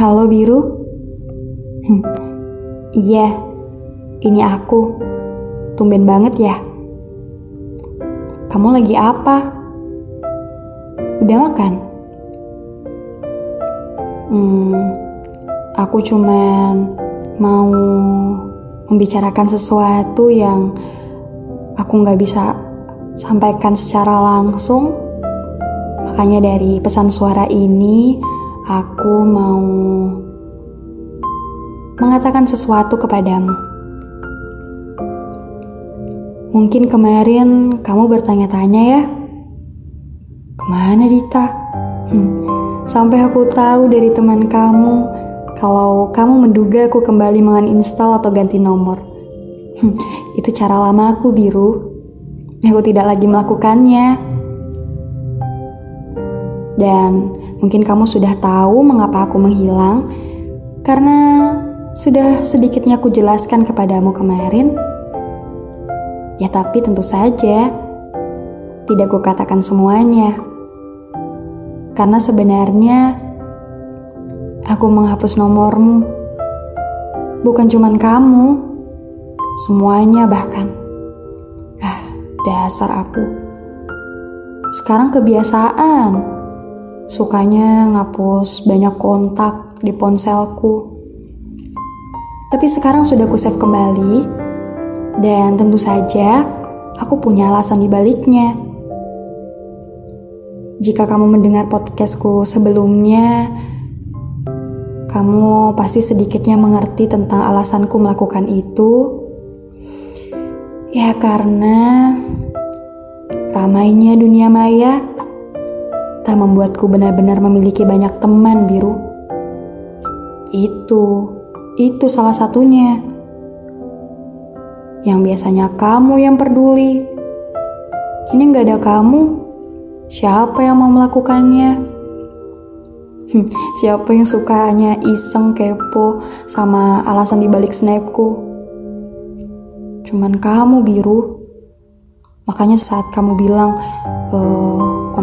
Halo Biru. Hmm, iya, ini aku. Tumben banget ya. Kamu lagi apa? Udah makan? Hmm, aku cuman mau membicarakan sesuatu yang aku nggak bisa sampaikan secara langsung. Makanya dari pesan suara ini, aku mau mengatakan sesuatu kepadamu. Mungkin kemarin kamu bertanya-tanya ya, ke mana Dita? Hmm, sampai aku tahu dari teman kamu kalau kamu menduga aku kembali menginstal atau ganti nomor. Hmm, itu cara lama aku biru. Aku tidak lagi melakukannya. Dan mungkin kamu sudah tahu mengapa aku menghilang karena sudah sedikitnya aku jelaskan kepadamu kemarin Ya tapi tentu saja tidak kukatakan semuanya. Karena sebenarnya aku menghapus nomormu. Bukan cuman kamu, semuanya bahkan. Ah, dasar aku. Sekarang kebiasaan. Sukanya ngapus banyak kontak di ponselku. Tapi sekarang sudah ku save kembali dan tentu saja, aku punya alasan di baliknya. Jika kamu mendengar podcastku sebelumnya, kamu pasti sedikitnya mengerti tentang alasanku melakukan itu. Ya karena ramainya dunia maya tak membuatku benar-benar memiliki banyak teman biru. Itu, itu salah satunya yang biasanya kamu yang peduli. Kini nggak ada kamu, siapa yang mau melakukannya? Hmm, siapa yang sukanya iseng kepo sama alasan dibalik snapku? Cuman kamu biru. Makanya saat kamu bilang e,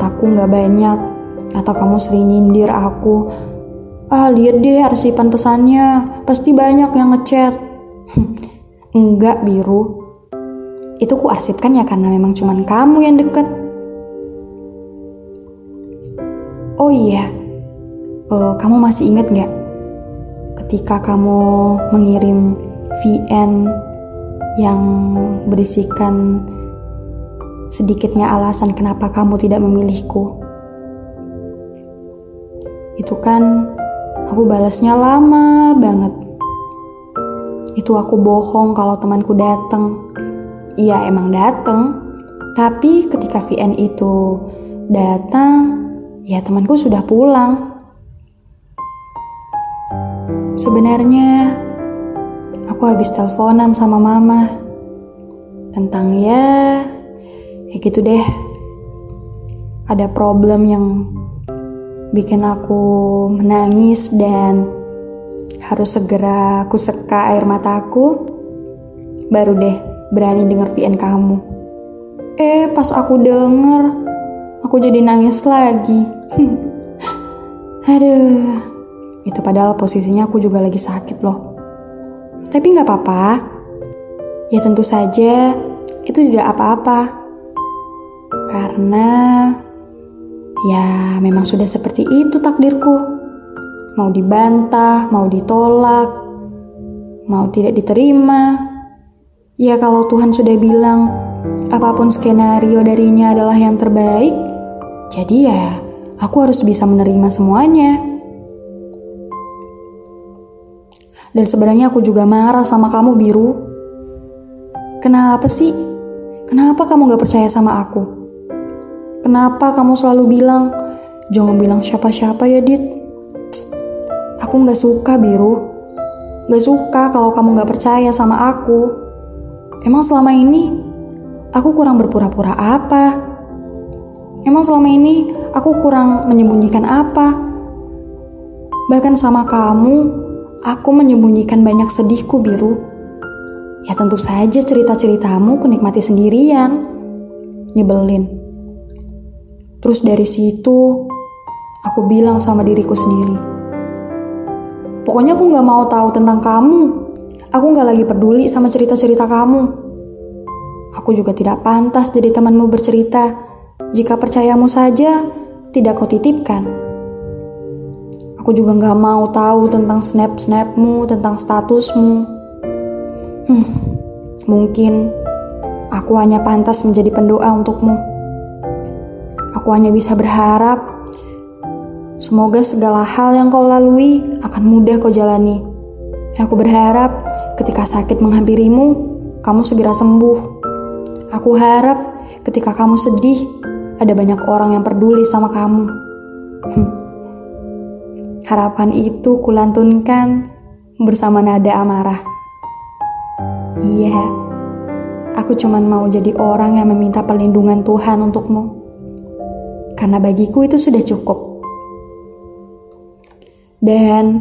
kontakku nggak banyak atau kamu sering nyindir aku, ah lihat deh arsipan pesannya, pasti banyak yang ngechat. Hmm, Enggak biru. Itu ku arsipkan ya karena memang cuman kamu yang deket. Oh iya, uh, kamu masih inget nggak ketika kamu mengirim VN yang berisikan sedikitnya alasan kenapa kamu tidak memilihku? Itu kan aku balasnya lama banget itu aku bohong kalau temanku datang. Iya emang datang, tapi ketika VN itu datang, ya temanku sudah pulang. Sebenarnya aku habis teleponan sama mama tentang ya, gitu deh. Ada problem yang bikin aku menangis dan harus segera aku seka air mataku, baru deh berani denger VN kamu. Eh, pas aku denger, aku jadi nangis lagi. Aduh, itu padahal posisinya aku juga lagi sakit loh. Tapi nggak apa-apa. Ya tentu saja itu tidak apa-apa. Karena ya memang sudah seperti itu takdirku mau dibantah, mau ditolak, mau tidak diterima. Ya kalau Tuhan sudah bilang apa pun skenario darinya adalah yang terbaik, jadi ya aku harus bisa menerima semuanya. Dan sebenarnya aku juga marah sama kamu biru. Kenapa sih? Kenapa kamu gak percaya sama aku? Kenapa kamu selalu bilang, jangan bilang siapa-siapa ya Dit? Aku gak suka biru. Gak suka kalau kamu gak percaya sama aku. Emang selama ini aku kurang berpura-pura apa? Emang selama ini aku kurang menyembunyikan apa? Bahkan sama kamu, aku menyembunyikan banyak sedihku biru. Ya tentu saja cerita-ceritamu kunikmati sendirian. Nyebelin. Terus dari situ, aku bilang sama diriku sendiri, Pokoknya aku gak mau tahu tentang kamu. Aku gak lagi peduli sama cerita-cerita kamu. Aku juga tidak pantas jadi temanmu bercerita. Jika percayamu saja, tidak kau titipkan. Aku juga gak mau tahu tentang snap-snapmu, tentang statusmu. Hmm, mungkin aku hanya pantas menjadi pendoa untukmu. Aku hanya bisa berharap Semoga segala hal yang kau lalui akan mudah kau jalani. Aku berharap ketika sakit menghampirimu, kamu segera sembuh. Aku harap ketika kamu sedih, ada banyak orang yang peduli sama kamu. Hmm. Harapan itu kulantunkan bersama nada amarah. Iya, aku cuma mau jadi orang yang meminta perlindungan Tuhan untukmu. Karena bagiku itu sudah cukup. Dan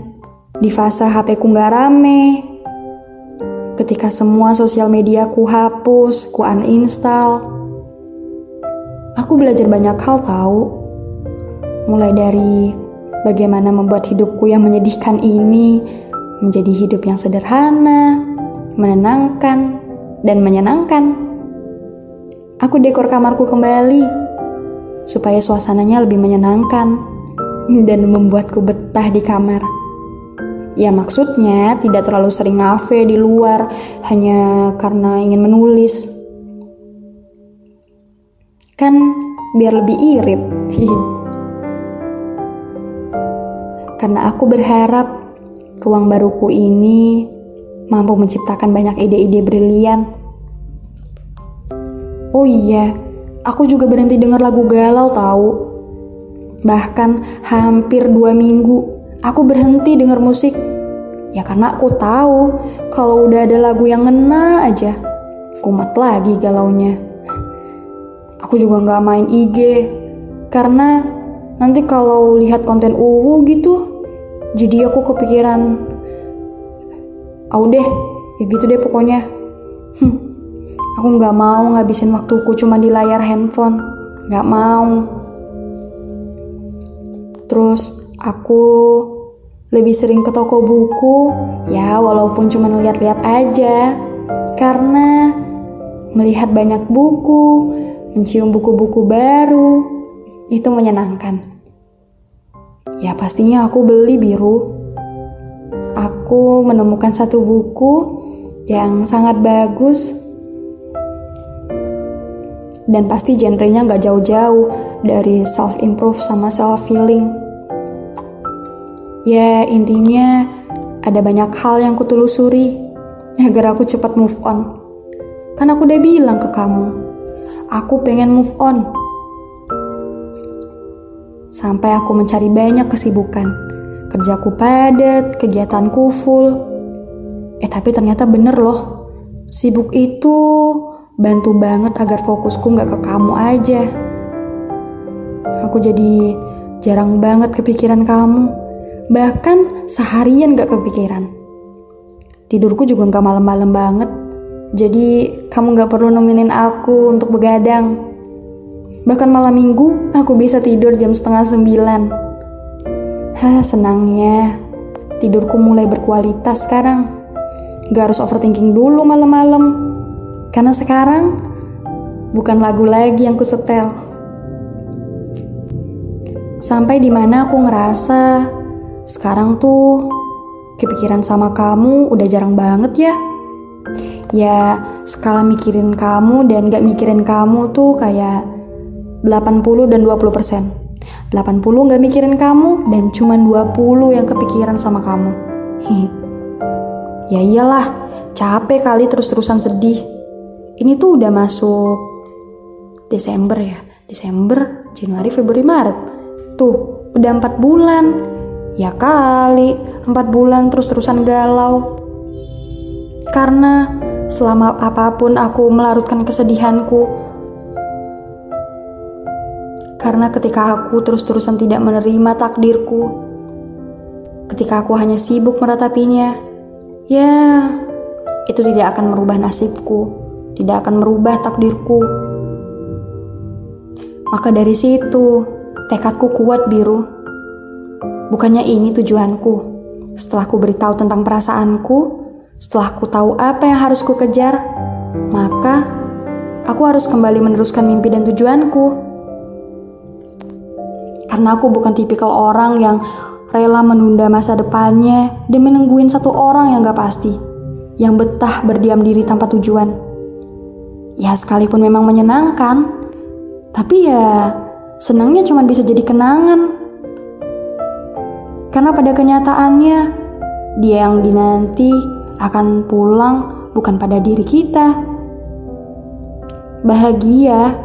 di fase HP ku nggak rame, ketika semua sosial media ku hapus, ku uninstall, aku belajar banyak hal tahu. Mulai dari bagaimana membuat hidupku yang menyedihkan ini menjadi hidup yang sederhana, menenangkan, dan menyenangkan. Aku dekor kamarku kembali supaya suasananya lebih menyenangkan dan membuatku betah di kamar. Ya maksudnya tidak terlalu sering ngafe di luar hanya karena ingin menulis. Kan biar lebih irit. karena aku berharap ruang baruku ini mampu menciptakan banyak ide-ide brilian. Oh iya, aku juga berhenti dengar lagu galau tahu. Bahkan hampir dua minggu aku berhenti dengar musik. Ya karena aku tahu kalau udah ada lagu yang ngena aja, kumat lagi galaunya. Aku juga nggak main IG karena nanti kalau lihat konten uwu gitu, jadi aku kepikiran, oh deh, ya gitu deh pokoknya. Hm, aku nggak mau ngabisin waktuku cuma di layar handphone, nggak mau. Terus aku lebih sering ke toko buku, ya walaupun cuma lihat-lihat aja. Karena melihat banyak buku, mencium buku-buku baru, itu menyenangkan. Ya pastinya aku beli biru. Aku menemukan satu buku yang sangat bagus dan pasti genrenya nggak jauh-jauh dari self improve sama self healing. Ya intinya ada banyak hal yang kutelusuri agar aku cepat move on. Kan aku udah bilang ke kamu, aku pengen move on. Sampai aku mencari banyak kesibukan. Kerjaku padat, kegiatanku full. Eh tapi ternyata bener loh. Sibuk itu bantu banget agar fokusku nggak ke kamu aja. Aku jadi jarang banget kepikiran kamu, bahkan seharian gak kepikiran. Tidurku juga nggak malam-malam banget, jadi kamu gak perlu nemenin aku untuk begadang. Bahkan malam minggu aku bisa tidur jam setengah sembilan. Hah senangnya, tidurku mulai berkualitas sekarang. Gak harus overthinking dulu malam-malam. Karena sekarang bukan lagu lagi yang kusetel. Sampai di mana aku ngerasa sekarang tuh kepikiran sama kamu udah jarang banget ya. Ya skala mikirin kamu dan gak mikirin kamu tuh kayak 80 dan 20 persen. 80 gak mikirin kamu dan cuma 20 yang kepikiran sama kamu. ya iyalah, capek kali terus-terusan sedih ini tuh udah masuk Desember ya? Desember Januari Februari Maret. Tuh udah empat bulan. Ya kali empat bulan terus-terusan galau. Karena selama apa pun aku melarutkan kesedihanku karena ketika aku terus-terusan tidak menerima takdirku ketika aku hanya sibuk meratapinya ya itu tidak akan merubah nasibku tidak akan merubah takdirku. Maka dari situ, tekadku kuat biru. Bukannya ini tujuanku. Setelah ku beritahu tentang perasaanku, setelah ku tahu apa yang harus ku kejar, maka aku harus kembali meneruskan mimpi dan tujuanku. Karena aku bukan tipikal orang yang rela menunda masa depannya demi nungguin satu orang yang gak pasti, yang betah berdiam diri tanpa tujuan. Ya sekalipun memang menyenangkan, tapi ya senangnya cuma bisa jadi kenangan. Karena pada kenyataannya, dia yang dinanti akan pulang bukan pada diri kita. Bahagia,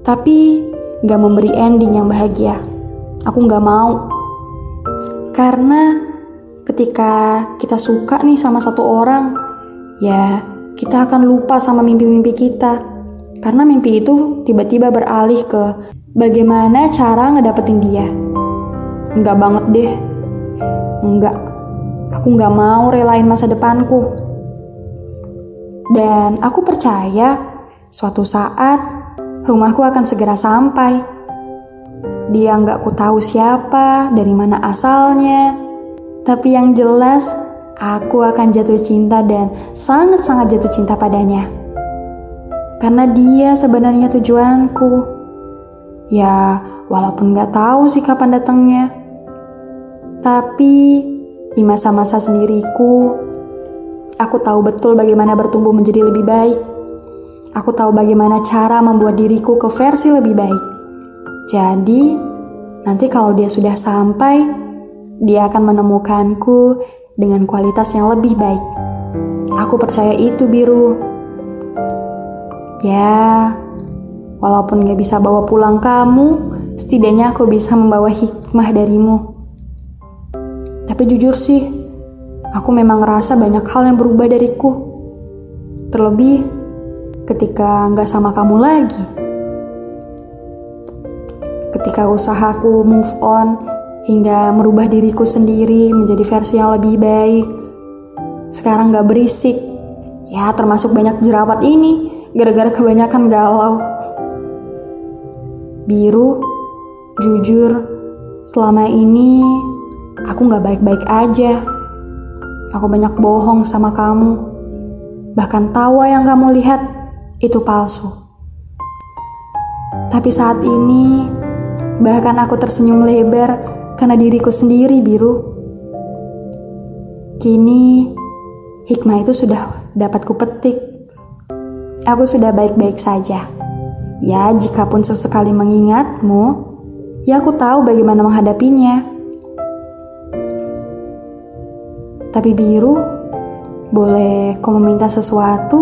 tapi gak memberi ending yang bahagia. Aku nggak mau. Karena ketika kita suka nih sama satu orang, ya kita akan lupa sama mimpi-mimpi kita. Karena mimpi itu tiba-tiba beralih ke bagaimana cara ngedapetin dia. Enggak banget deh. Enggak. Aku nggak mau relain masa depanku. Dan aku percaya suatu saat rumahku akan segera sampai. Dia nggak ku tahu siapa, dari mana asalnya. Tapi yang jelas, aku akan jatuh cinta dan sangat-sangat jatuh cinta padanya. Karena dia sebenarnya tujuanku. Ya, walaupun nggak tahu sih kapan datangnya. Tapi di masa-masa sendiriku, aku tahu betul bagaimana bertumbuh menjadi lebih baik. Aku tahu bagaimana cara membuat diriku ke versi lebih baik. Jadi, nanti kalau dia sudah sampai, dia akan menemukanku dengan kualitas yang lebih baik. Aku percaya itu, Biru. Ya, walaupun gak bisa bawa pulang kamu, setidaknya aku bisa membawa hikmah darimu. Tapi jujur sih, aku memang ngerasa banyak hal yang berubah dariku. Terlebih ketika nggak sama kamu lagi ketika usahaku move on hingga merubah diriku sendiri menjadi versi yang lebih baik. Sekarang gak berisik, ya termasuk banyak jerawat ini gara-gara kebanyakan galau. Biru, jujur, selama ini aku gak baik-baik aja. Aku banyak bohong sama kamu. Bahkan tawa yang kamu lihat itu palsu. Tapi saat ini Bahkan aku tersenyum lebar karena diriku sendiri biru. Kini, hikmah itu sudah dapat kupetik. Aku sudah baik-baik saja. Ya, jika pun sesekali mengingatmu, ya aku tahu bagaimana menghadapinya. Tapi biru, boleh kau meminta sesuatu?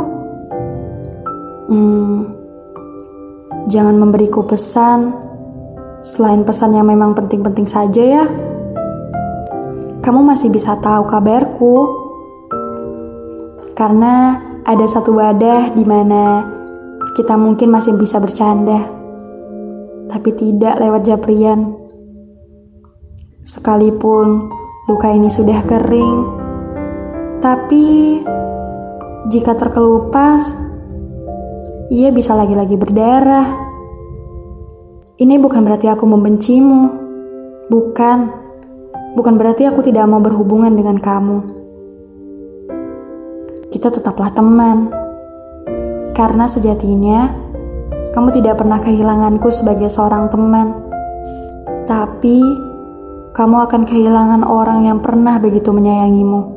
Hmm, jangan memberiku pesan Selain pesan yang memang penting-penting saja ya, kamu masih bisa tahu kabarku. Karena ada satu wadah di mana kita mungkin masih bisa bercanda, tapi tidak lewat japrian. Sekalipun luka ini sudah kering, tapi jika terkelupas, ia bisa lagi-lagi berdarah. Ini bukan berarti aku membencimu. Bukan. Bukan berarti aku tidak mau berhubungan dengan kamu. Kita tetaplah teman. Karena sejatinya, kamu tidak pernah kehilanganku sebagai seorang teman. Tapi, kamu akan kehilangan orang yang pernah begitu menyayangimu.